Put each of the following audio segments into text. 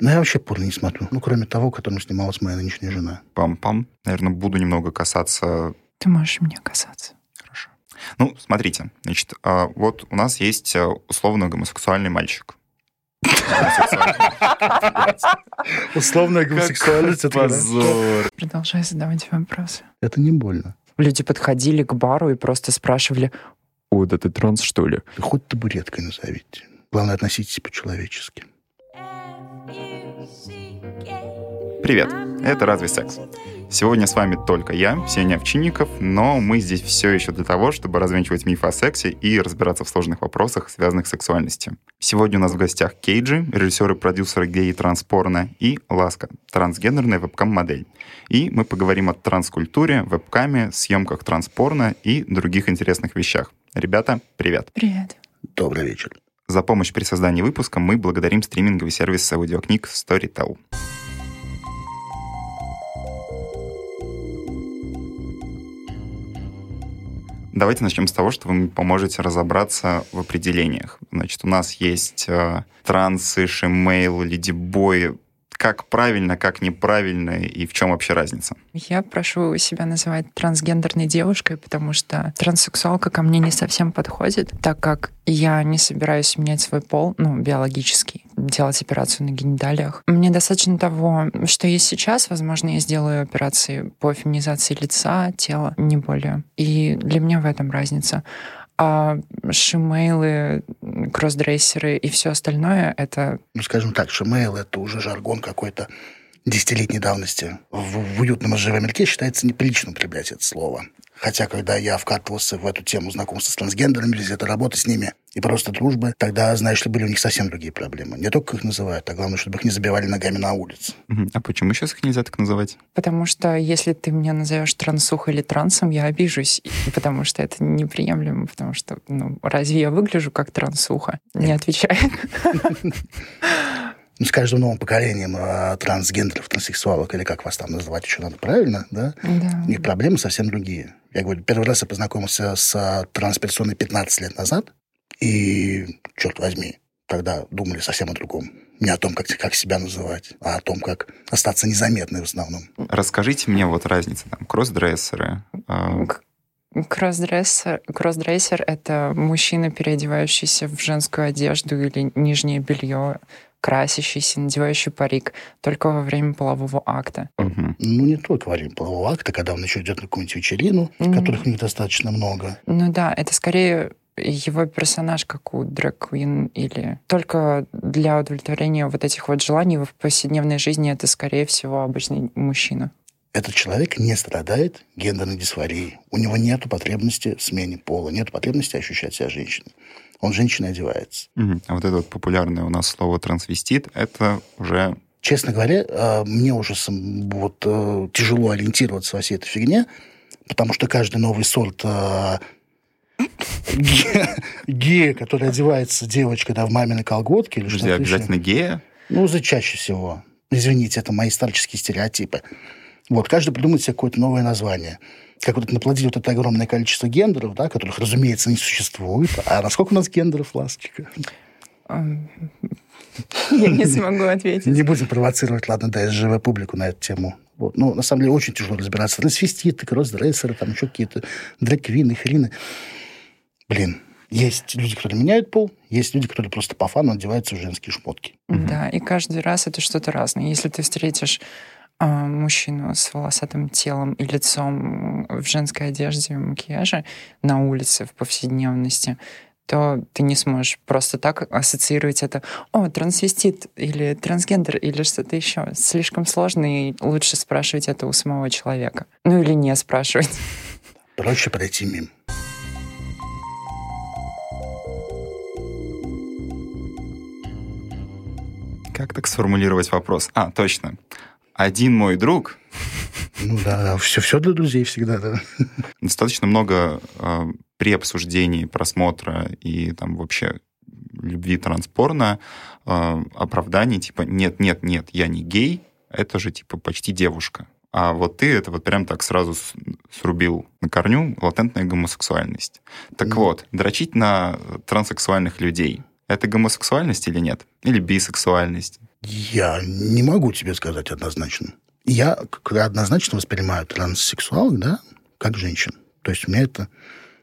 Ну, я вообще порно не смотрю. Ну, кроме того, которым снималась моя нынешняя жена. Пам-пам. Наверное, буду немного касаться... Ты можешь меня касаться. Хорошо. Ну, смотрите. Значит, а, вот у нас есть а, условно гомосексуальный мальчик. Условная гомосексуальность. это Позор. Продолжай задавать вопросы. Это не больно. Люди подходили к бару и просто спрашивали, «О, да ты транс, что ли?» Хоть табуреткой назовите. Главное, относитесь по-человечески. Привет, это «Разве секс?». Сегодня с вами только я, Сеня Овчинников, но мы здесь все еще для того, чтобы развенчивать мифы о сексе и разбираться в сложных вопросах, связанных с сексуальностью. Сегодня у нас в гостях Кейджи, режиссер и продюсер гей транспорно, и Ласка, трансгендерная вебкам-модель. И мы поговорим о транскультуре, вебкаме, съемках транспорно и других интересных вещах. Ребята, привет! Привет. Добрый вечер. За помощь при создании выпуска мы благодарим стриминговый сервис аудиокниг Storytel. Давайте начнем с того, что вы поможете разобраться в определениях. Значит, у нас есть э, трансы, шимейл, ледибои. Как правильно, как неправильно и в чем вообще разница? Я прошу себя называть трансгендерной девушкой, потому что транссексуалка ко мне не совсем подходит, так как я не собираюсь менять свой пол, ну, биологический, делать операцию на гениталиях. Мне достаточно того, что есть сейчас. Возможно, я сделаю операции по феминизации лица, тела, не более. И для меня в этом разница. А шимейлы, кроссдрессеры и все остальное — это Ну, скажем так, шимейл — это уже жаргон какой-то десятилетней давности. В, в уютном живом мельке считается неприлично употреблять это слово. Хотя, когда я вкатывался в эту тему знакомства с трансгендерами, везде работы с ними и просто дружбы, тогда, знаешь ли, были у них совсем другие проблемы. Не только как их называют, а главное, чтобы их не забивали ногами на улице. А почему сейчас их нельзя так называть? Потому что если ты меня назовешь трансухой или трансом, я обижусь, и потому что это неприемлемо, потому что, ну, разве я выгляжу как трансуха? Не отвечает. Ну, с каждым новым поколением э, трансгендеров, транссексуалов, или как вас там называть еще надо правильно, да? Да. У них проблемы совсем другие. Я говорю, первый раз я познакомился с э, трансперсоной 15 лет назад, и, черт возьми, тогда думали совсем о другом. Не о том, как, как себя называть, а о том, как остаться незаметной в основном. Расскажите мне вот разницу. Там, кроссдрессеры, э, Кроссдрессер, кроссдрессер — это мужчина, переодевающийся в женскую одежду или нижнее белье, красящийся, надевающий парик только во время полового акта. мгм. Ну, не только во время полового акта, когда он еще идет на какую-нибудь вечерину, Мгм. которых у них достаточно много. Ну да, это скорее его персонаж, как у дрэк-квин, или только для удовлетворения вот этих вот желаний в повседневной жизни это, скорее всего, обычный мужчина. Этот человек не страдает гендерной дисфорией. У него нет потребности в смене пола, нет потребности ощущать себя женщиной. Он женщиной одевается. Мгм. А вот это вот популярное у нас слово трансвестит, это уже Честно говоря, э, мне уже вот, э, тяжело ориентироваться во всей этой фигне, потому что каждый новый сорт э, ге- гея, который одевается девочка да, в мамины колготки или еще. обязательно гея. Ну, за чаще всего. Извините, это мои старческие стереотипы. Вот, каждый придумает себе какое-то новое название. Как вот это наплодили вот это огромное количество гендеров, да, которых, разумеется, не существует. А насколько у нас гендеров, Ласточка? Я не смогу ответить. Не будем провоцировать, ладно, да, СЖВ публику на эту тему. Вот. Ну, на самом деле, очень тяжело разбираться. Трансвеститы, кроссдрессеры, там еще какие-то дрag-квины, хрины. Блин, есть люди, которые меняют пол, есть люди, которые просто по фану одеваются в женские шмотки. Да, и каждый раз это что-то разное. Если ты встретишь мужчину с волосатым телом и лицом в женской одежде и макияже на улице в повседневности, то ты не сможешь просто так ассоциировать это, о, трансвестит или трансгендер или что-то еще. Слишком сложно, и лучше спрашивать это у самого человека. Ну или не спрашивать. Проще пройти мимо. Как так сформулировать вопрос? А, точно. Один мой друг Ну да, да, все, все для друзей всегда, да. достаточно много э, при обсуждении просмотра и там вообще любви транспорно э, оправданий типа нет, нет, нет, я не гей, это же типа почти девушка. А вот ты это вот прям так сразу срубил на корню латентная гомосексуальность. Так Ну. вот, дрочить на транссексуальных людей это гомосексуальность или нет? Или бисексуальность? Я не могу тебе сказать однозначно. Я однозначно воспринимаю транссексуалов, да, как женщин. То есть у меня это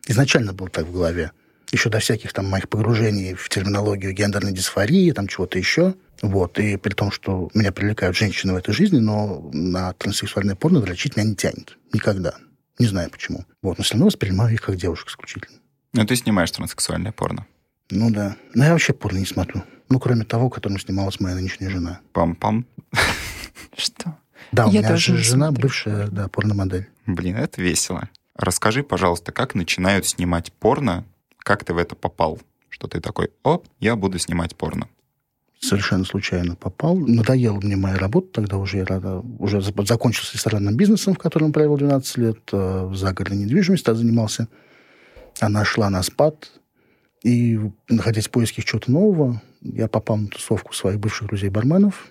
изначально было так в голове. Еще до всяких там моих погружений в терминологию гендерной дисфории, там чего-то еще. Вот. И при том, что меня привлекают женщины в этой жизни, но на транссексуальное порно дрочить меня не тянет. Никогда. Не знаю почему. Вот. Но все равно воспринимаю их как девушек исключительно. Ну, ты снимаешь транссексуальное порно? Ну да. Но я вообще порно не смотрю. Ну, кроме того, которым снималась моя нынешняя жена. Пам-пам. Что? Да, у Я меня жена бывшая, да, порномодель. Блин, это весело. Расскажи, пожалуйста, как начинают снимать порно? Как ты в это попал? Что ты такой, оп, я буду снимать порно. Совершенно случайно попал. Надоела мне моя работа, тогда уже я рада- уже за- закончил с ресторанным бизнесом, в котором провел 12 лет, э, в загородной недвижимости а занимался. Она шла на спад, и, находясь в поиске чего-то нового, я попал на тусовку своих бывших друзей-барменов,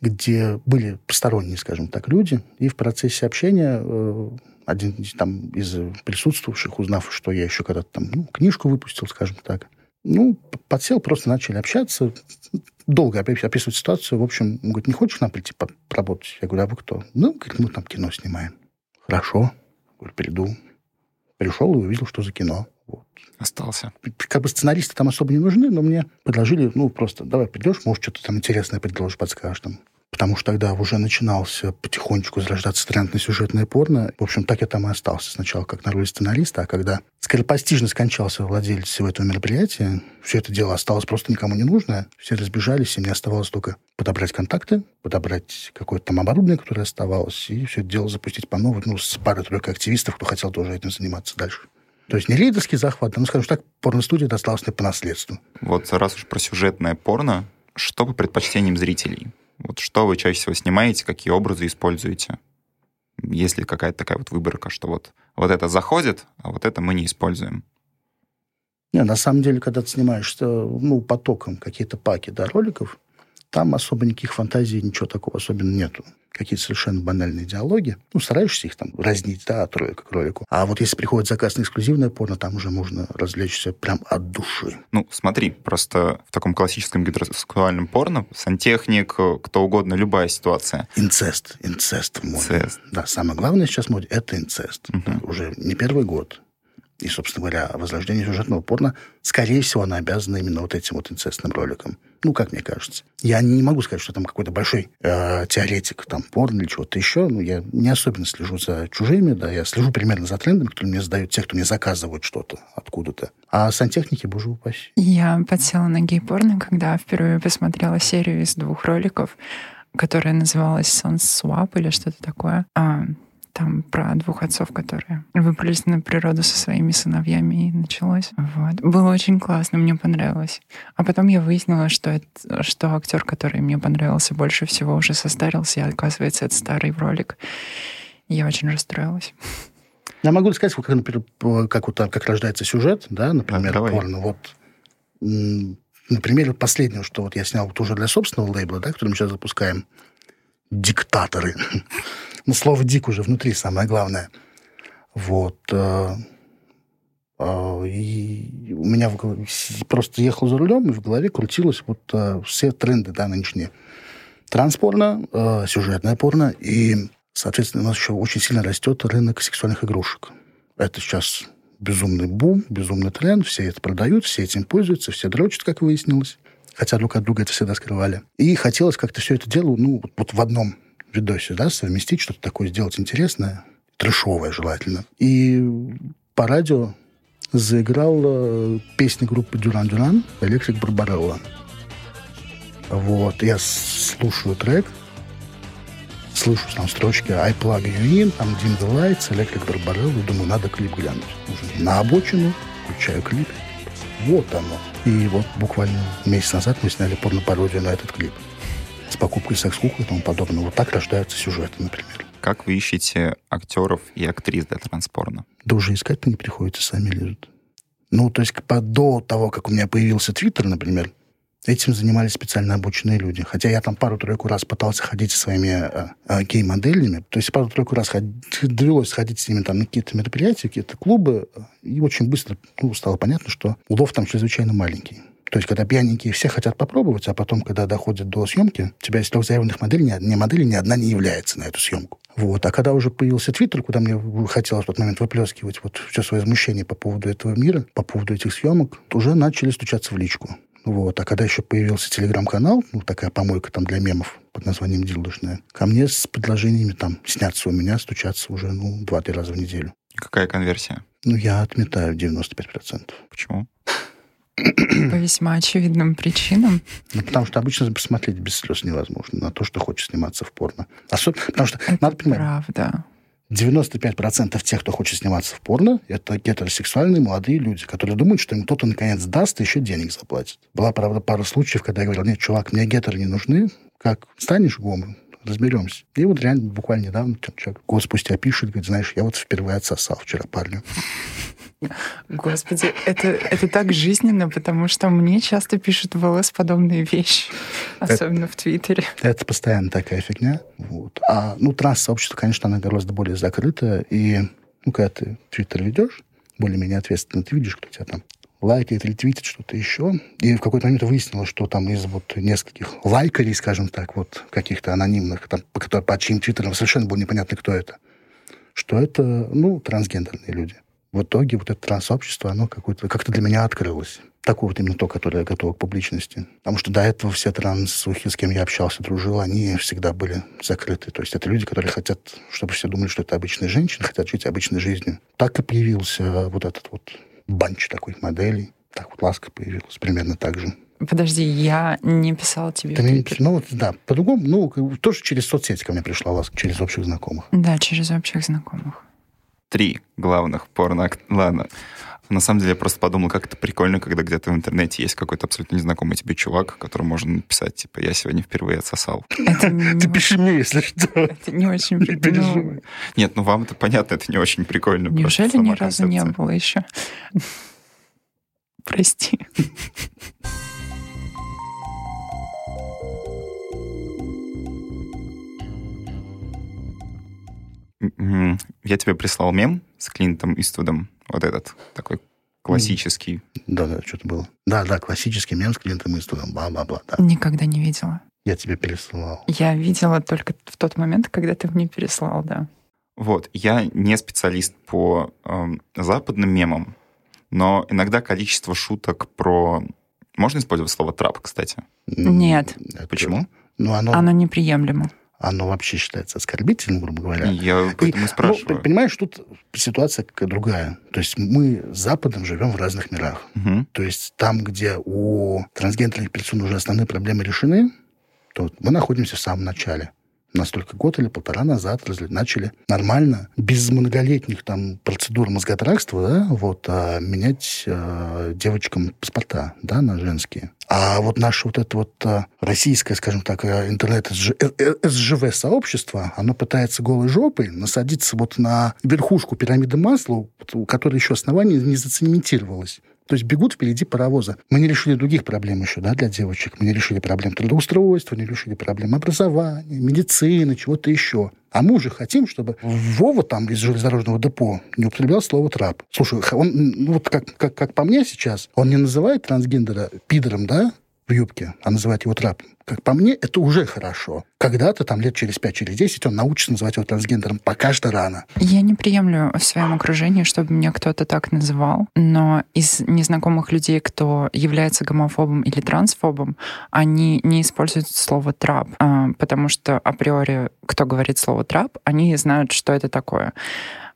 где были посторонние, скажем так, люди, и в процессе общения э, один там, из присутствовавших, узнав, что я еще когда-то там ну, книжку выпустил, скажем так, ну, подсел, просто начали общаться, долго опи- описывать ситуацию. В общем, он говорит, не хочешь нам прийти по- поработать? Я говорю, а вы кто? Ну, говорит, мы там кино снимаем. Хорошо. Говорю, приду. Пришел и увидел, что за кино. Вот. Остался. Как бы сценаристы там особо не нужны, но мне предложили, ну, просто, давай придешь, может, что-то там интересное предложишь, подскажешь там. Потому что тогда уже начинался потихонечку зарождаться тренд на сюжетное порно. В общем, так я там и остался. Сначала как на роли сценариста, а когда скоропостижно скончался владелец всего этого мероприятия, все это дело осталось просто никому не нужное. Все разбежались, и мне оставалось только подобрать контакты, подобрать какое-то там оборудование, которое оставалось, и все это дело запустить по новой, ну, с парой-тройкой активистов, кто хотел тоже этим заниматься дальше. То есть не рейдерский захват, а, ну, скажем так, порностудия досталась мне по наследству. Вот раз уж про сюжетное порно, что по предпочтениям зрителей? Вот что вы чаще всего снимаете, какие образы используете? Есть ли какая-то такая вот выборка, что вот, вот это заходит, а вот это мы не используем? Не, на самом деле, когда ты снимаешь ну, потоком какие-то паки да, роликов, там особо никаких фантазий, ничего такого особенно нету. Какие-то совершенно банальные диалоги. Ну, стараешься их там разнить, да, от ролика к ролику. А вот если приходит заказ на эксклюзивное порно, там уже можно развлечься прям от души. Ну, смотри, просто в таком классическом гетеросексуальном порно сантехник, кто угодно, любая ситуация. Инцест. Инцест в моде. Инцест. Да, самое главное сейчас в моде – это инцест. Мгм. Уже не первый год. И, собственно говоря, возрождение сюжетного порно, скорее всего, она обязана именно вот этим вот инцестным роликом. Ну, как мне кажется. Я не могу сказать, что там какой-то большой э, теоретик там порно или чего-то еще. Ну, я не особенно слежу за чужими, да, я слежу примерно за трендами, которые мне задают те, кто мне заказывают что-то откуда-то. А сантехники, боже упаси. Я подсела на гей-порно, когда впервые посмотрела серию из двух роликов, которая называлась «Сонсвап» или что-то такое. А, там про двух отцов, которые выбрались на природу со своими сыновьями, и началось. Вот. Было очень классно, мне понравилось. А потом я выяснила, что, это, что актер, который мне понравился больше всего, уже состарился, и оказывается, это старый ролик. Я очень расстроилась. Я могу сказать, как, например, как, вот, как рождается сюжет, да, например, давай. порно. Вот, на примере последнего, что вот я снял вот уже для собственного лейбла, да, который мы сейчас запускаем, «Диктаторы». Ну, слово «дик» уже внутри, самое главное. Вот. э, э, и у меня просто ехал за рулем, и в голове крутилось вот э, все тренды, да, нынешние. Транспорно, э, сюжетное порно, и, соответственно, у нас еще очень сильно растет рынок сексуальных игрушек. Это сейчас безумный бум, безумный тренд, все это продают, все этим пользуются, все дрочат, как выяснилось. Хотя друг от друга это всегда скрывали. И хотелось как-то все это дело, ну, вот в одном видосе, да, совместить, что-то такое сделать интересное, трешовое желательно. И по радио заиграл э, песни группы Дюран Дюран «Электрик Барбарелла». Вот, я слушаю трек, слышу там строчки I plug you in, там Dim the Lights, Electric Barbarella, думаю, надо клип глянуть. Уже на обочину, включаю клип. Вот оно. И вот буквально месяц назад мы сняли порно-пародию на этот клип. С покупкой секс-куклы и тому подобное. Вот так рождаются сюжеты, например. Как вы ищете актеров и актрис для транспорно? Да уже искать-то не приходится, сами лезут. Ну, то есть до того, как у меня появился Твиттер, например, этим занимались специально обученные люди. Хотя я там пару-тройку раз пытался ходить со своими э, э, гей-моделями. То есть пару-тройку раз ход- довелось ходить с ними там на какие-то мероприятия, какие-то клубы. И очень быстро ну, стало понятно, что улов там чрезвычайно маленький. То есть, когда пьяненькие все хотят попробовать, а потом, когда доходит до съемки, у тебя из трех заявленных моделей ни, ни модели ни одна не является на эту съемку. Вот. А когда уже появился Твиттер, куда мне хотелось в тот момент выплескивать вот все свое возмущение по поводу этого мира, по поводу этих съемок, уже начали стучаться в личку. Вот. А когда еще появился телеграм-канал, ну, такая помойка там для мемов под названием «Дилдушная», ко мне с предложениями там сняться у меня, стучаться уже, ну, два-три раза в неделю. Какая конверсия? Ну, я отметаю 95%. Почему? По весьма очевидным причинам. Ну, потому что обычно посмотреть без слез невозможно на то, что хочет сниматься в порно. Особенно, потому что, Это надо понимать, правда. 95% тех, кто хочет сниматься в порно, это гетеросексуальные молодые люди, которые думают, что им кто-то наконец даст и еще денег заплатит. Была, правда, пара случаев, когда я говорил, нет, чувак, мне гетеры не нужны, как станешь гомом, разберемся. И вот реально буквально недавно человек год спустя пишет, говорит, знаешь, я вот впервые отсосал вчера парню. Господи, это, это так жизненно, потому что мне часто пишут в ЛС подобные вещи, особенно в Твиттере. Это постоянно такая фигня. Вот. А, ну, транс-сообщество, конечно, оно гораздо более закрытое. И, ну, когда ты Твиттер ведешь, более-менее ответственно, ты видишь, кто тебя там лайкает, ретвитит, что-то еще. И в какой-то момент выяснилось, что там из вот нескольких лайкарей, скажем так, вот каких-то анонимных, там, по, которым, по чьим твиттерам совершенно было непонятно, кто это, что это, ну, трансгендерные люди. В итоге вот это трансообщество, оно какое-то, как-то для меня открылось. Такое вот именно то, которое готово к публичности. Потому что до этого все трансухи, с кем я общался, дружил, они всегда были закрыты. То есть это люди, которые хотят, чтобы все думали, что это обычные женщины, хотят жить обычной жизнью. Так и появился вот этот вот банч такой моделей. Так вот ласка появилась примерно так же. Подожди, я не писала тебе Ты мне ну, вот, да, по-другому, ну, тоже через соцсети ко мне пришла ласка, через общих знакомых. Да, через общих знакомых. Три главных порно... Ладно. На самом деле, я просто подумал, как это прикольно, когда где-то в интернете есть какой-то абсолютно незнакомый тебе чувак, которому можно написать, типа, я сегодня впервые отсосал. Ты пиши мне, если что. это не очень... Не при- переживай. ну, Нет, ну вам это понятно, это не очень прикольно. Неужели ни разу не было еще? Прости. М, Я тебе прислал мем с Клинтом Иствудом. Вот этот, такой классический. Да, да, что-то было. Да, да, классический мем с Клинтом Иствудом, бла-бла-бла, да. Никогда не видела. Я тебе пересылал. Я видела только в тот момент, когда ты мне переслал, да. Вот, я не специалист по эм, западным мемам, но иногда количество шуток про... Можно использовать слово трап, кстати? Нет. Это- Почему? Ну, оно, Оно неприемлемо. Оно вообще считается оскорбительным, грубо говоря. Я поэтому и Ну, спрашиваю. понимаешь, тут ситуация другая. То есть мы с Западом живем в разных мирах. Мгм. То есть там, где у трансгендерных персон уже основные проблемы решены, то мы находимся в самом начале. Настолько год или полтора назад начали нормально, без многолетних там процедур мозготракства, да, вот, а, менять а, девочкам паспорта, да, на женские. А вот наше вот это вот а, российское, скажем так, а, интернет-СЖВ-сообщество, оно пытается голой жопой насадиться вот на верхушку пирамиды масла, у которой еще основание не зацементировалось. То есть бегут впереди паровоза. Мы не решили других проблем еще, да, для девочек. Мы не решили проблем трудоустройства, не решили проблем образования, медицины, чего-то еще. А мы уже хотим, чтобы Вова там из железнодорожного депо не употреблял слово «трап». Слушай, он, ну, вот как, как, как по мне сейчас, он не называет трансгендера пидором, да, в юбке, а называет его трапом. Как по мне, это уже хорошо. Когда-то, там, лет через 5 через 10, он научится называть его трансгендером. Пока что рано. Я не приемлю в своем окружении, чтобы меня кто-то так называл, но из незнакомых людей, кто является гомофобом или трансфобом, они не используют слово трап, а, потому что априори, кто говорит слово трап, они знают, что это такое.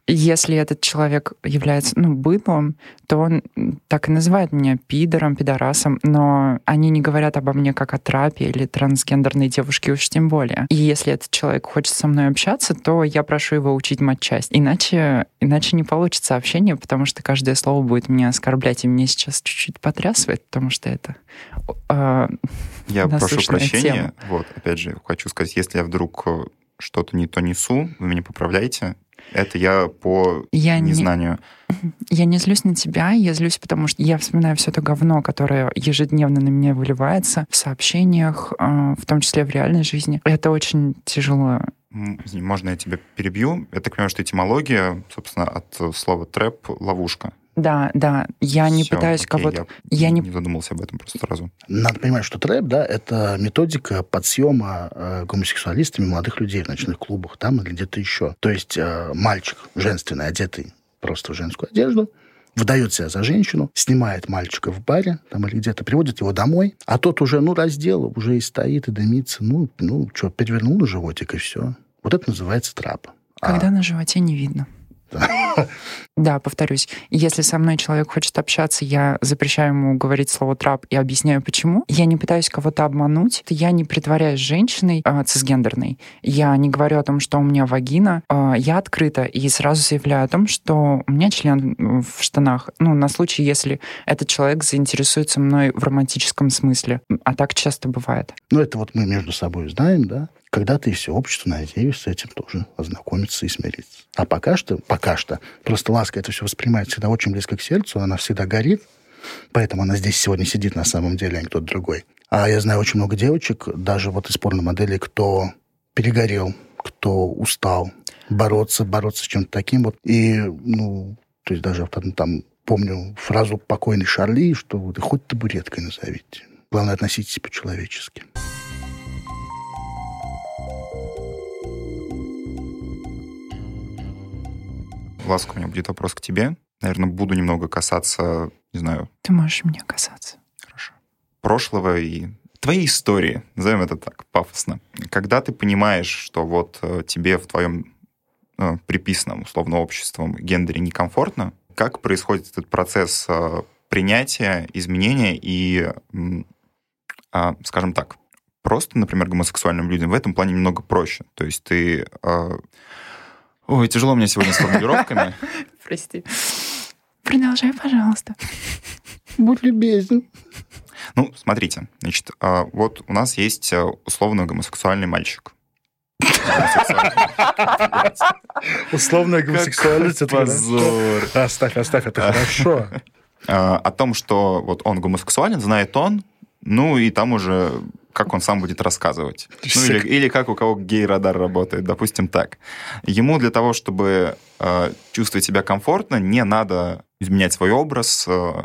Если этот человек является ну, быдлом, то он так и называет меня пидором, пидорасом, но они не говорят обо мне как о трапе или трансгендерной девушке уж тем более. И если этот человек хочет со мной общаться, то я прошу его учить матчасть. Иначе, иначе не получится общение, потому что каждое слово будет меня оскорблять, и мне сейчас чуть-чуть потрясывает, потому что это... э, Я прошу прощения. тема. Вот, опять же, хочу сказать, если я вдруг что-то не то несу, вы меня поправляете. Это я по Я не- незнанию. Я не злюсь на тебя, я злюсь, потому что я вспоминаю все это говно, которое ежедневно на меня выливается в сообщениях, э, в том числе в реальной жизни. Это очень тяжело. Можно я тебя перебью? Я так понимаю, что этимология, собственно, от слова трэп — ловушка. Да, да. Я не Всё, пытаюсь окей, кого-то... Я, Я не... не задумался об этом просто сразу. Надо понимать, что трэп, да, это методика подсъема э, гомосексуалистами молодых людей в ночных клубах там или где-то еще. То есть э, мальчик женственный, одетый просто в женскую одежду, выдает себя за женщину, снимает мальчика в баре там или где-то, приводит его домой, а тот уже, ну, раздел, уже и стоит, и дымится, ну, ну, что, перевернул на животик, и все. Вот это называется трап. А- Когда на животе не видно. Да, повторюсь, если со мной человек хочет общаться, я запрещаю ему говорить слово трап и объясняю, почему. Я не пытаюсь кого-то обмануть. Я не притворяюсь женщиной э, цисгендерной. Я не говорю о том, что у меня вагина. Э, я открыта и сразу заявляю о том, что у меня член в штанах. Ну, на случай, если этот человек заинтересуется мной в романтическом смысле. А так часто бывает. Ну, это вот мы между собой знаем, да. Когда-то и все общество, надеюсь, с этим тоже ознакомиться и смириться. А пока что, пока что, просто ласка это все воспринимает всегда очень близко к сердцу, она всегда горит, поэтому она здесь сегодня сидит на самом деле, а не кто-то другой. А я знаю очень много девочек, даже вот из порно-моделей, кто перегорел, кто устал бороться, бороться с чем-то таким вот. И, ну, то есть даже там, помню фразу покойной Шарли, что вот, хоть табуреткой назовите. Главное, относитесь по-человечески. Ласка, у меня будет вопрос к тебе. Наверное, буду немного касаться, не знаю, Ты можешь меня касаться. Хорошо. прошлого и твоей истории, назовем это так, пафосно. Когда ты понимаешь, что вот э, тебе в твоем э, приписанном, условно, обществом гендере некомфортно, как происходит этот процесс э, принятия, изменения и, а, скажем так, просто, например, гомосексуальным людям в этом плане немного проще. То есть ты... Ой, тяжело мне сегодня с формулировками. Прости. Продолжай, пожалуйста. Будь любезен. Ну, смотрите, значит, а, вот у нас есть а, условно гомосексуальный мальчик. Условная гомосексуальность. это Позор. Оставь, оставь, это хорошо. А, О том, что вот он гомосексуален, знает он, ну и там уже как он сам будет рассказывать. Ну, или, или как у кого гей-радар работает, допустим, так. Ему для того, чтобы э, чувствовать себя комфортно, не надо изменять свой образ. Э,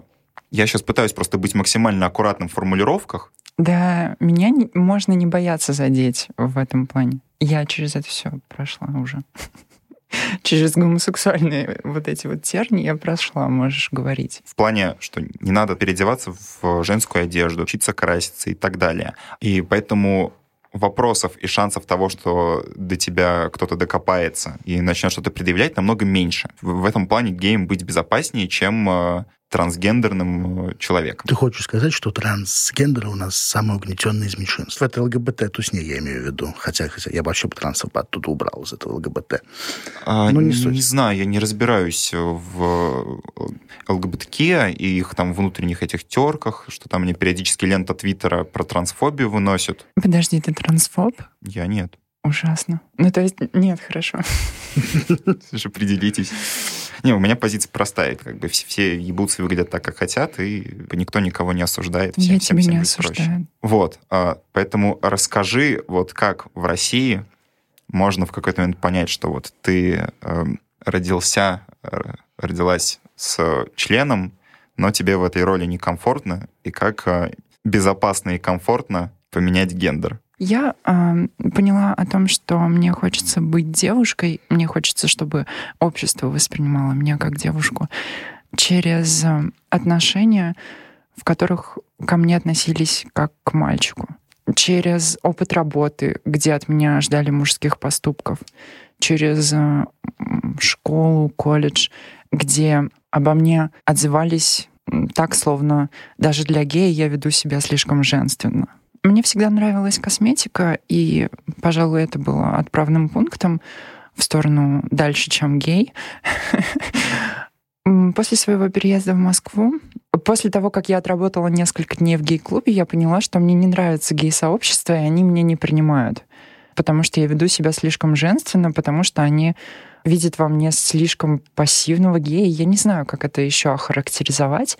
я сейчас пытаюсь просто быть максимально аккуратным в формулировках. Да, меня не- можно не бояться задеть в этом плане. Я через это все прошла уже. Через гомосексуальные вот эти вот терни я прошла, можешь говорить. В плане, что не надо переодеваться в женскую одежду, учиться краситься и так далее. И поэтому вопросов и шансов того, что до тебя кто-то докопается и начнет что-то предъявлять, намного меньше. В этом плане геем быть безопаснее, чем э, трансгендерным э, человеком. Ты хочешь сказать, что трансгендеры у нас самые угнетенные из меньшинств? Это ЛГБТ, тусне я имею в виду. Хотя, хотя я бы вообще бы трансов оттуда убрал из этого ЛГБТ. А, Ну, не не, суть. знаю, я не разбираюсь в ЛГБТК и их там внутренних этих терках, что там мне периодически лента Твиттера про трансфобию выносят. Подожди, ты трансфоб? Я нет. Ужасно. Ну, то есть, нет, хорошо. Слушай, определитесь. Не, у меня позиция простая. Как бы все, все ебутся выглядят так, как хотят, и никто никого не осуждает. Всем, я всем- тебя всем не будет проще. осуждаю. Вот. а, Поэтому расскажи, вот как в России можно в какой-то момент понять, что вот ты эм, родился, э, родилась с членом, но тебе в этой роли некомфортно, и как э, безопасно и комфортно поменять гендер. Я э, поняла о том, что мне хочется быть девушкой, мне хочется, чтобы общество воспринимало меня как девушку через отношения, в которых ко мне относились как к мальчику, через опыт работы, где от меня ждали мужских поступков, через э, школу, колледж, где обо мне отзывались так, словно даже для гея я веду себя слишком женственно. Мне всегда нравилась косметика, и, пожалуй, это было отправным пунктом в сторону дальше, чем гей. После своего переезда в Москву, после того, как я отработала несколько дней в гей-клубе, я поняла, что мне не нравится гей-сообщество, и они меня не принимают. Потому что я веду себя слишком женственно, потому что они видят во мне слишком пассивного гея. Я не знаю, как это еще охарактеризовать.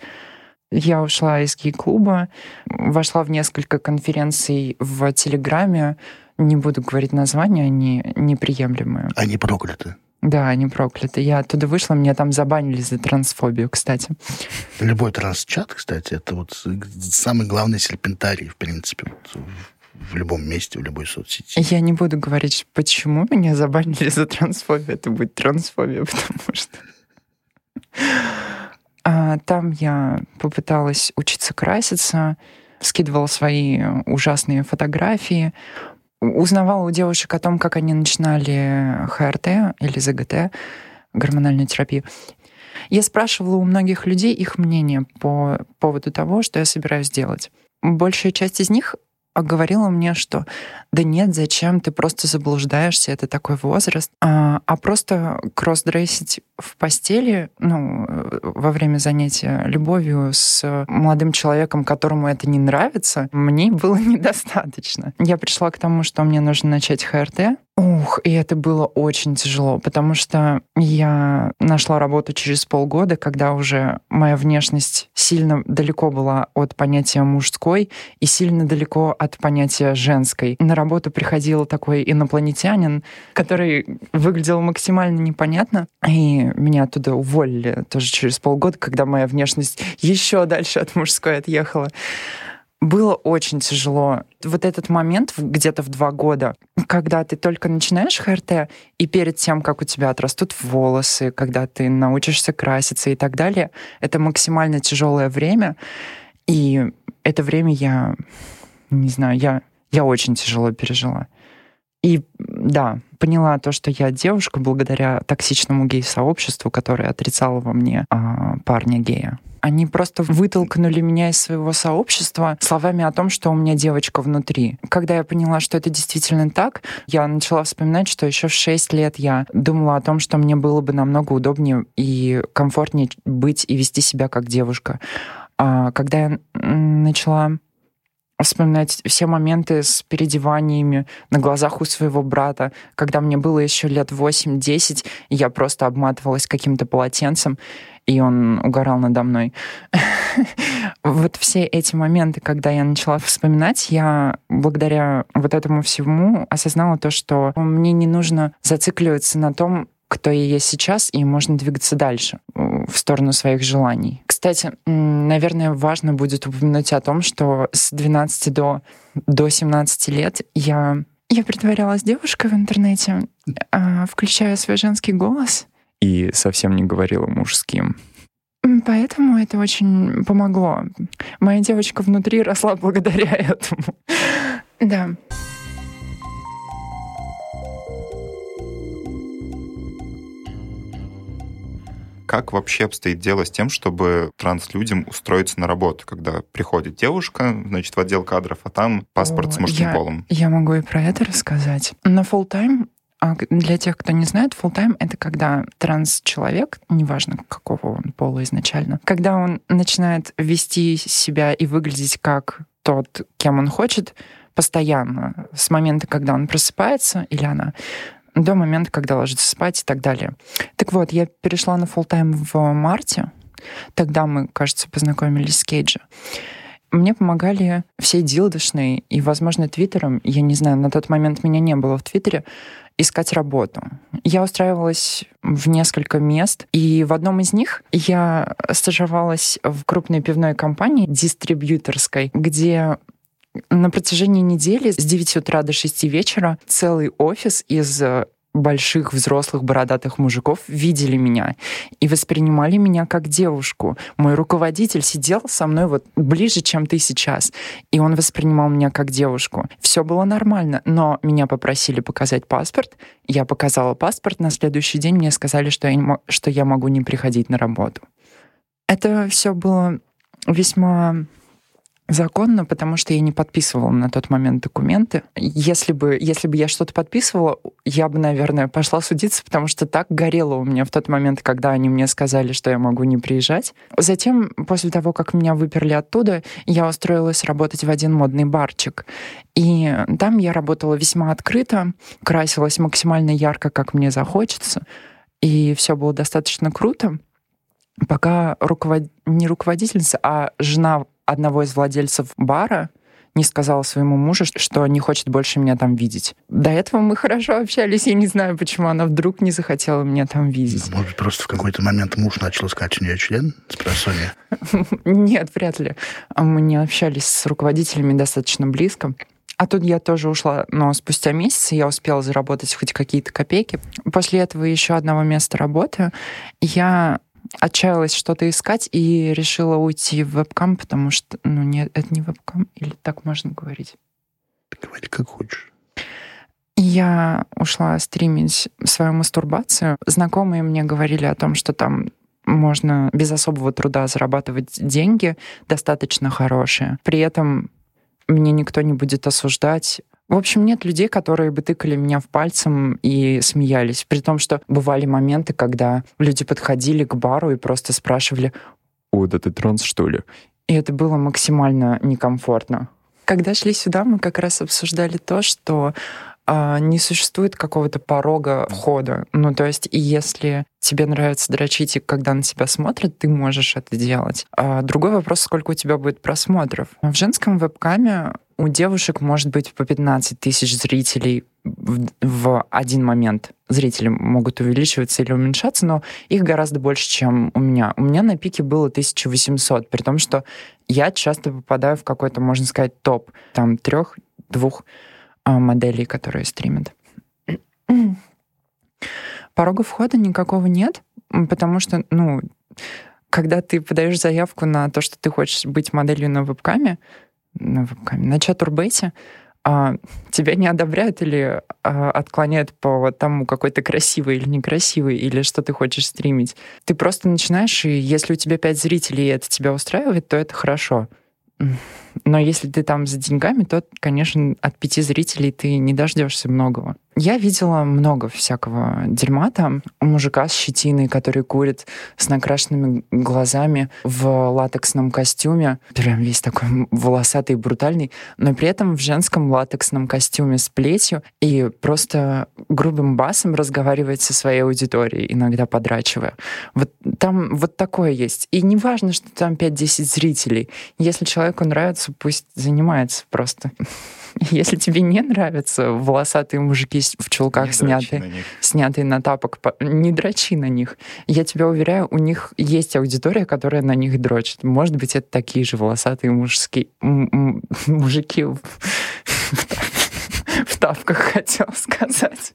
Я ушла из гей-клуба, вошла в несколько конференций в Телеграме. Не буду говорить названия, они неприемлемые. Они прокляты. Да, они прокляты. Я оттуда вышла, меня там забанили за трансфобию, кстати. Любой трансчат, кстати, это вот самый главный серпентарий, в принципе, вот, в любом месте, в любой соцсети. Я не буду говорить, почему меня забанили за трансфобию. Это будет трансфобия, потому что... А, там я попыталась учиться краситься, скидывала свои ужасные фотографии, узнавала у девушек о том, как они начинали ХРТ или ЗГТ, гормональную терапию. Я спрашивала у многих людей их мнение по поводу того, что я собираюсь делать. Большая часть из них говорила мне, что да нет, зачем, ты просто заблуждаешься, это такой возраст. А, а просто кросс-дрессить в постели, ну, во время занятия любовью с молодым человеком, которому это не нравится, мне было недостаточно. Я пришла к тому, что мне нужно начать ХРТ, Ух, и это было очень тяжело, потому что я нашла работу через полгода, когда уже моя внешность сильно далеко была от понятия мужской и сильно далеко от понятия женской. На работу приходил такой инопланетянин, который выглядел максимально непонятно, и меня оттуда уволили тоже через полгода, когда моя внешность еще дальше от мужской отъехала было очень тяжело. Вот этот момент где-то в два года, когда ты только начинаешь ХРТ, и перед тем, как у тебя отрастут волосы, когда ты научишься краситься и так далее, это максимально тяжелое время. И это время я, не знаю, я, я очень тяжело пережила. И да, поняла то, что я девушка благодаря токсичному гей-сообществу, которое отрицало во мне а, парня гея. Они просто вытолкнули меня из своего сообщества словами о том, что у меня девочка внутри. Когда я поняла, что это действительно так, я начала вспоминать, что еще в 6 лет я думала о том, что мне было бы намного удобнее и комфортнее быть и вести себя как девушка. А когда я начала вспоминать все моменты с переодеваниями на глазах у своего брата, когда мне было еще лет 8-10, и я просто обматывалась каким-то полотенцем, и он угорал надо мной. вот все эти моменты, когда я начала вспоминать, я благодаря вот этому всему осознала то, что мне не нужно зацикливаться на том, кто я есть сейчас, и можно двигаться дальше в сторону своих желаний. Кстати, наверное, важно будет упомянуть о том, что с 12 до, до 17 лет я, я притворялась девушкой в интернете, а, включая свой женский голос. И совсем не говорила мужским. Поэтому это очень помогло. Моя девочка внутри росла благодаря этому. Да. Как вообще обстоит дело с тем, чтобы транслюдям устроиться на работу, когда приходит девушка, значит, в отдел кадров, а там паспорт О, с мужским я, полом? Я могу и про это рассказать. На full time а для тех, кто не знает, full time это когда транс-человек, неважно какого он пола изначально, когда он начинает вести себя и выглядеть как тот, кем он хочет, постоянно, с момента, когда он просыпается или она, до момента, когда ложится спать и так далее. Так вот, я перешла на full тайм в марте. Тогда мы, кажется, познакомились с Кейджи. Мне помогали все дилдышные и, возможно, Твиттером, я не знаю, на тот момент меня не было в Твиттере, искать работу. Я устраивалась в несколько мест, и в одном из них я стажировалась в крупной пивной компании, дистрибьюторской, где на протяжении недели с 9 утра до 6 вечера целый офис из э, больших взрослых бородатых мужиков видели меня и воспринимали меня как девушку. Мой руководитель сидел со мной вот ближе, чем ты сейчас, и он воспринимал меня как девушку. Все было нормально, но меня попросили показать паспорт. Я показала паспорт, на следующий день мне сказали, что я, что я могу не приходить на работу. Это все было весьма законно, потому что я не подписывала на тот момент документы. Если бы, если бы я что-то подписывала, я бы, наверное, пошла судиться, потому что так горело у меня в тот момент, когда они мне сказали, что я могу не приезжать. Затем, после того, как меня выперли оттуда, я устроилась работать в один модный барчик. И там я работала весьма открыто, красилась максимально ярко, как мне захочется. И все было достаточно круто пока руковод... не руководительница, а жена одного из владельцев бара, не сказала своему мужу, что не хочет больше меня там видеть. До этого мы хорошо общались, я не знаю, почему она вдруг не захотела меня там видеть. Может, просто в какой-то момент муж начал искать у нее член с просонья? Нет, вряд ли. Мы не общались с руководителями достаточно близко. А тут я тоже ушла, но спустя месяц я успела заработать хоть какие-то копейки. После этого еще одного места работы я отчаялась что-то искать и решила уйти в вебкам, потому что, ну, нет, это не вебкам, или так можно говорить? Говори как хочешь. Я ушла стримить свою мастурбацию. Знакомые мне говорили о том, что там можно без особого труда зарабатывать деньги достаточно хорошие. При этом мне никто не будет осуждать. В общем, нет людей, которые бы тыкали меня в пальцем и смеялись. При том, что бывали моменты, когда люди подходили к бару и просто спрашивали, «О, да ты транс, что ли?» И это было максимально некомфортно. Когда шли сюда, мы как раз обсуждали то, что э, не существует какого-то порога входа. Ну, то есть, если тебе нравится дрочить, и когда на тебя смотрят, ты можешь это делать. А другой вопрос, сколько у тебя будет просмотров. В женском вебкаме у девушек может быть по 15 тысяч зрителей в, в один момент. Зрители могут увеличиваться или уменьшаться, но их гораздо больше, чем у меня. У меня на пике было 1800, при том, что я часто попадаю в какой-то, можно сказать, топ там трех-двух а, моделей, которые стримят. Порога входа никакого нет, потому что, ну, когда ты подаешь заявку на то, что ты хочешь быть моделью на вебкаме, на чатурбейте, а, тебя не одобряют или а, отклоняют по тому, какой ты красивый или некрасивый, или что ты хочешь стримить. Ты просто начинаешь, и если у тебя пять зрителей, и это тебя устраивает, то это хорошо. Но если ты там за деньгами, то, конечно, от пяти зрителей ты не дождешься многого. Я видела много всякого дерьма там. Мужика с щетиной, который курит с накрашенными глазами в латексном костюме. Прям весь такой волосатый и брутальный. Но при этом в женском латексном костюме с плетью и просто грубым басом разговаривает со своей аудиторией, иногда подрачивая. Вот там вот такое есть. И не важно, что там 5-10 зрителей. Если человеку нравится, пусть занимается просто. Если тебе не нравятся волосатые мужики в чулках, не снятые, на снятые на тапок, не дрочи на них. Я тебя уверяю, у них есть аудитория, которая на них дрочит. Может быть, это такие же волосатые мужские мужики в, в тапках, хотел сказать.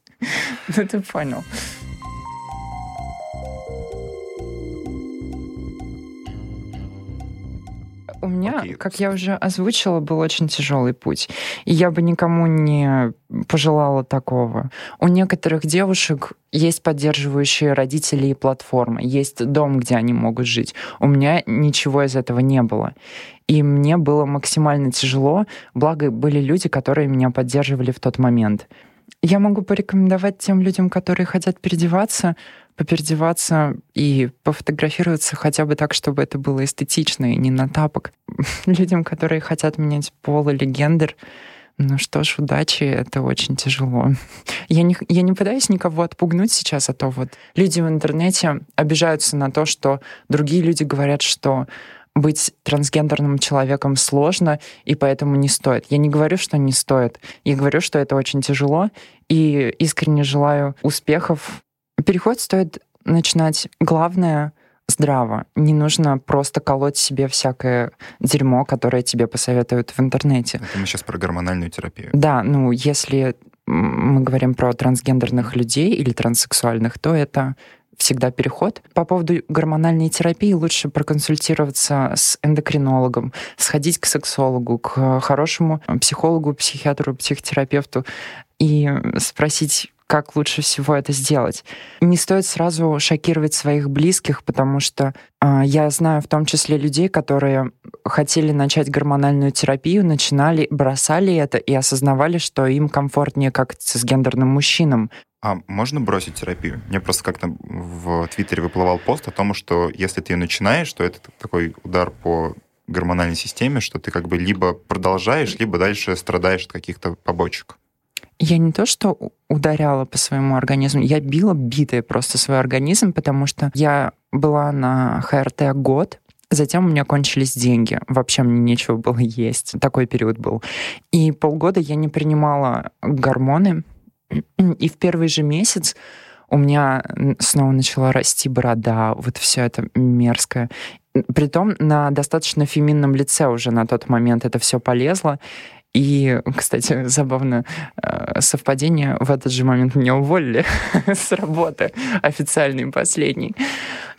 Ну, ты понял. У меня, Окей. как я уже озвучила, был очень тяжелый путь. И я бы никому не пожелала такого. У некоторых девушек есть поддерживающие родители и платформы, есть дом, где они могут жить. У меня ничего из этого не было. И мне было максимально тяжело, благо были люди, которые меня поддерживали в тот момент. Я могу порекомендовать тем людям, которые хотят переодеваться, попереодеваться и пофотографироваться хотя бы так, чтобы это было эстетично и не на тапок. Людям, которые хотят менять пол или гендер, ну что ж, удачи, это очень тяжело. Я не, я не пытаюсь никого отпугнуть сейчас, а то вот люди в интернете обижаются на то, что другие люди говорят, что быть трансгендерным человеком сложно, и поэтому не стоит. Я не говорю, что не стоит. Я говорю, что это очень тяжело, и искренне желаю успехов Переход стоит начинать, главное, здраво. Не нужно просто колоть себе всякое дерьмо, которое тебе посоветуют в интернете. Это мы сейчас про гормональную терапию. Да, ну, если мы говорим про трансгендерных людей или транссексуальных, то это всегда переход. По поводу гормональной терапии лучше проконсультироваться с эндокринологом, сходить к сексологу, к хорошему психологу, психиатру, психотерапевту и спросить, как лучше всего это сделать. Не стоит сразу шокировать своих близких, потому что э, я знаю в том числе людей, которые хотели начать гормональную терапию, начинали, бросали это и осознавали, что им комфортнее как с гендерным мужчинам. А можно бросить терапию? Мне просто как-то в Твиттере выплывал пост о том, что если ты ее начинаешь, то это такой удар по гормональной системе, что ты как бы либо продолжаешь, либо дальше страдаешь от каких-то побочек. Я не то, что ударяла по своему организму, я била битая просто свой организм, потому что я была на ХРТ год, Затем у меня кончились деньги. Вообще мне нечего было есть. Такой период был. И полгода я не принимала гормоны. И в первый же месяц у меня снова начала расти борода, вот все это мерзкое. Притом на достаточно феминном лице уже на тот момент это все полезло. И, кстати, забавно э, совпадение, в этот же момент меня уволили с работы официальной последней.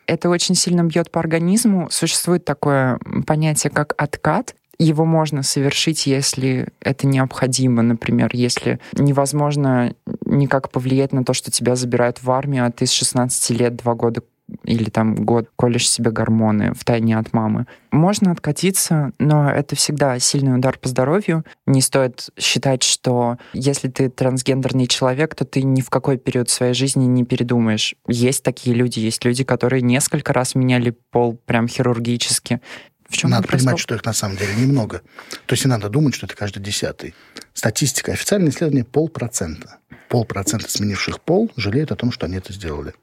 Это очень сильно бьет по организму. Существует такое понятие, как откат. Его можно совершить, если это необходимо. Например, если невозможно никак повлиять на то, что тебя забирают в армию, а ты с 16 лет два года или там год колешь себе гормоны в тайне от мамы. Можно откатиться, но это всегда сильный удар по здоровью. Не стоит считать, что если ты трансгендерный человек, то ты ни в какой период своей жизни не передумаешь. Есть такие люди, есть люди, которые несколько раз меняли пол прям хирургически. В чем надо понимать, что их на самом деле немного. То есть не надо думать, что это каждый десятый. Статистика, официальное исследование полпроцента. Полпроцента сменивших пол жалеют о том, что они это сделали.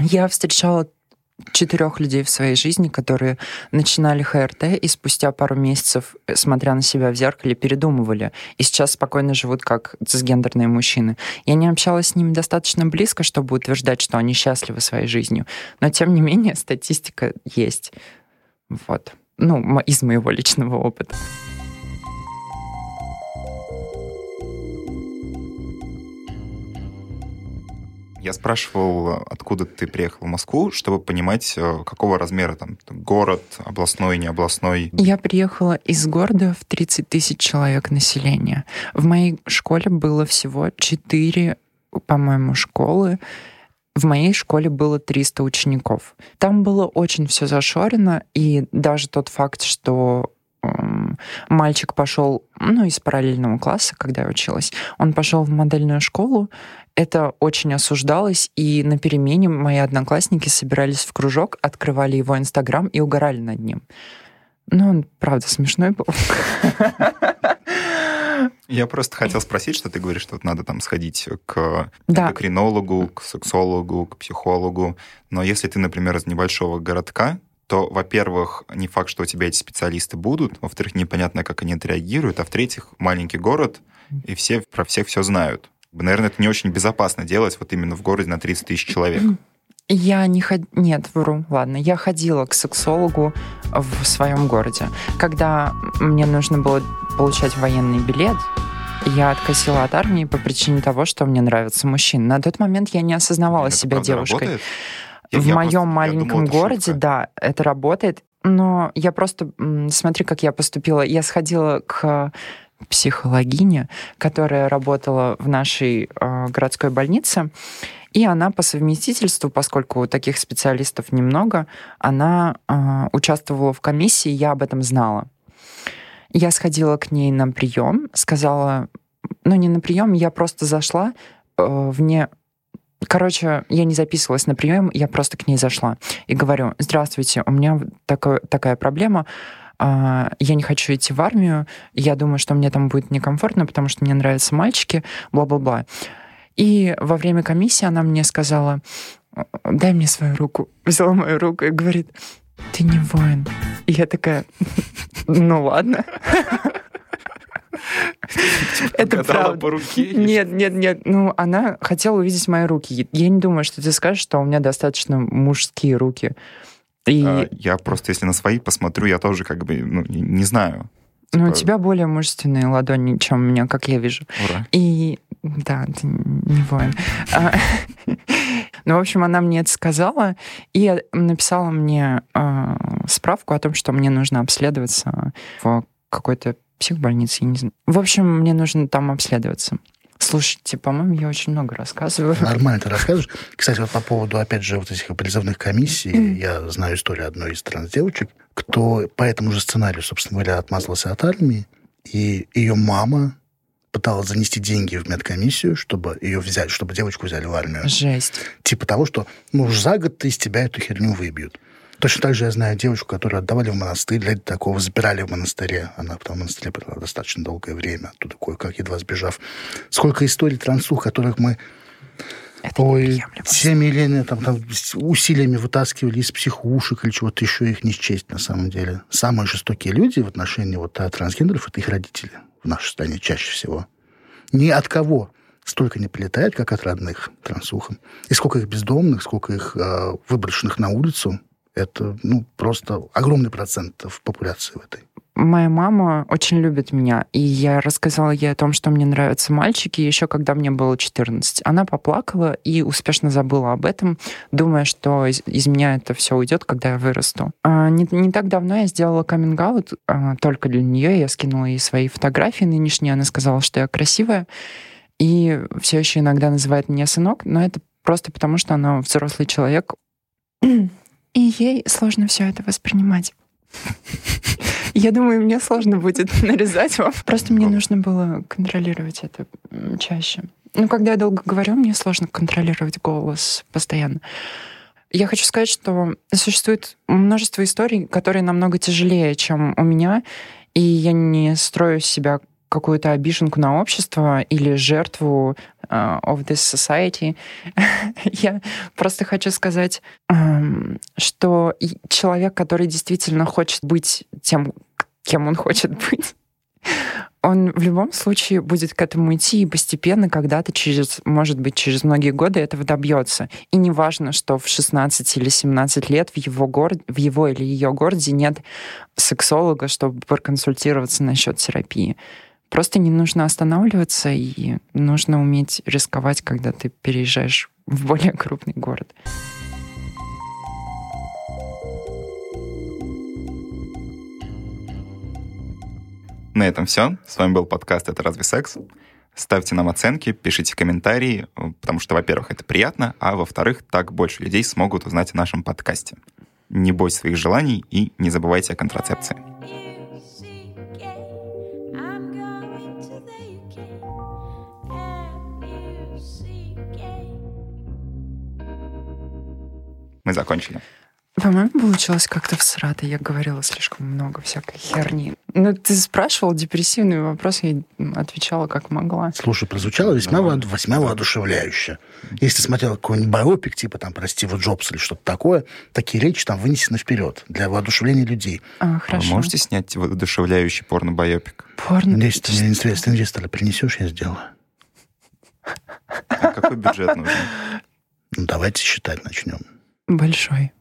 Я встречала четырех людей в своей жизни, которые начинали ХРТ и спустя пару месяцев, э, смотря на себя в зеркале, передумывали. И сейчас спокойно живут как цисгендерные мужчины. Я не общалась с ними достаточно близко, чтобы утверждать, что они счастливы своей жизнью. Но, тем не менее, статистика есть. Вот. Ну, из моего личного опыта. Я спрашивал, откуда ты приехал в Москву, чтобы понимать, э, какого размера там город, областной, не областной. Я приехала из города в 30 тысяч человек населения. В моей школе было всего 4, по-моему, школы. В моей школе было 300 учеников. Там было очень все зашорено, и даже тот факт, что мальчик пошел, ну, из параллельного класса, когда я училась, он пошел в модельную школу, это очень осуждалось, и на перемене мои одноклассники собирались в кружок, открывали его Инстаграм и угорали над ним. Ну, он, правда, смешной был. Я просто хотел спросить, что ты говоришь, что вот надо там сходить к да. эндокринологу, к сексологу, к психологу. Но если ты, например, из небольшого городка, то, во-первых, не факт, что у тебя эти специалисты будут, во-вторых, непонятно, как они отреагируют, а в-третьих, маленький город, и все про всех все знают. Наверное, это не очень безопасно делать вот именно в городе на 30 тысяч человек. Я не ход... Нет, вру, ладно. Я ходила к сексологу в своем городе. Когда мне нужно было получать военный билет, я откосила от армии по причине того, что мне нравятся мужчины. На тот момент я не осознавала это себя девушкой. Работает? В я моем просто, маленьком думал, городе, да, это работает. Но я просто, смотри, как я поступила. Я сходила к психологине, которая работала в нашей э, городской больнице, и она по совместительству, поскольку таких специалистов немного, она э, участвовала в комиссии, я об этом знала. Я сходила к ней на прием, сказала, ну не на прием, я просто зашла э, вне Короче, я не записывалась на прием, я просто к ней зашла и говорю, здравствуйте, у меня такой, такая проблема, а, я не хочу идти в армию, я думаю, что мне там будет некомфортно, потому что мне нравятся мальчики, бла-бла-бла. И во время комиссии она мне сказала, дай мне свою руку. Взяла мою руку и говорит, ты не воин. И я такая, ну ладно. Это правда. по руке? Нет, нет, нет. Ну, она хотела увидеть мои руки. Я не думаю, что ты скажешь, что у меня достаточно мужские руки. И... А, я просто, если на свои посмотрю, я тоже как бы, ну, не, не знаю. Ну, типа... у тебя более мужественные ладони, чем у меня, как я вижу. Ура. И да, ты не воин. А, ну, в общем, она мне это сказала и написала мне э, справку о том, что мне нужно обследоваться в какой-то психбольнице, я не знаю. В общем, мне нужно там обследоваться. Слушайте, по-моему, я очень много рассказываю. Нормально ты рассказываешь. Кстати, вот по поводу, опять же, вот этих призывных комиссий, mm. я знаю историю одной из транс-девочек, кто по этому же сценарию, собственно говоря, отмазался от армии, и ее мама пыталась занести деньги в медкомиссию, чтобы ее взять, чтобы девочку взяли в армию. Жесть. Типа того, что, ну, уж за год из тебя эту херню выбьют. Точно так же я знаю девушку, которую отдавали в монастырь, для такого запирали в монастыре. Она потом в монастыре провела достаточно долгое время, оттуда кое-как едва сбежав. Сколько историй трансух, которых мы Это Ой, всеми или там, там усилиями вытаскивали из психушек или чего-то еще их не счесть на самом деле. Самые жестокие люди в отношении вот а, трансгендеров это их родители в нашей стране чаще всего. Ни от кого столько не прилетает, как от родных трансухам. И сколько их бездомных, сколько их э, выброшенных на улицу, это ну, просто огромный процент в популяции в этой. Моя мама очень любит меня, и я рассказала ей о том, что мне нравятся мальчики, еще когда мне было 14. Она поплакала и успешно забыла об этом, думая, что из, из меня это все уйдет, когда я вырасту. А не, не так давно я сделала каминг-аут а, только для нее. Я скинула ей свои фотографии нынешние. Она сказала, что я красивая, и все еще иногда называет меня сынок, но это просто потому, что она взрослый человек, и ей сложно все это воспринимать. Я думаю, мне сложно будет нарезать вам. Просто мне нужно было контролировать это чаще. Ну, когда я долго говорю, мне сложно контролировать голос постоянно. Я хочу сказать, что существует множество историй, которые намного тяжелее, чем у меня, и я не строю себя какую-то обиженку на общество или жертву uh, of this society. Я просто хочу сказать, um, что человек, который действительно хочет быть тем, кем он хочет быть, он в любом случае будет к этому идти и постепенно когда-то через, может быть, через многие годы этого добьется. И не важно, что в 16 или 17 лет в его, город, в его или ее городе нет сексолога, чтобы проконсультироваться насчет терапии. Просто не нужно останавливаться, и нужно уметь рисковать, когда ты переезжаешь в более крупный город. На этом все. С вами был подкаст «Это разве секс?». Ставьте нам оценки, пишите комментарии, потому что, во-первых, это приятно, а во-вторых, так больше людей смогут узнать о нашем подкасте. Не бойся своих желаний и не забывайте о контрацепции. Мы закончили. По-моему, получилось как-то всрато. Я говорила слишком много всякой херни. Ну, ты спрашивал депрессивный вопрос, я отвечала как могла. Слушай, прозвучало весьма, во, весьма воодушевляюще. Если ты смотрел какой-нибудь байопик, типа там про Стива Джобса или что-то такое, такие речи там вынесены вперед для воодушевления людей. А, хорошо. Вы можете снять воодушевляющий порно-байопик? Порно? Если ты мне инвестора принесешь, я сделаю. А какой бюджет нужен? Ну, давайте считать начнем. Большой.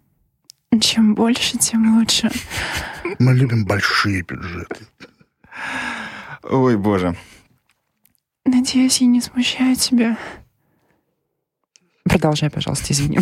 Чем больше, тем лучше. Мы любим большие бюджеты. Ой, боже. Надеюсь, я не смущаю тебя. Продолжай, пожалуйста, извини.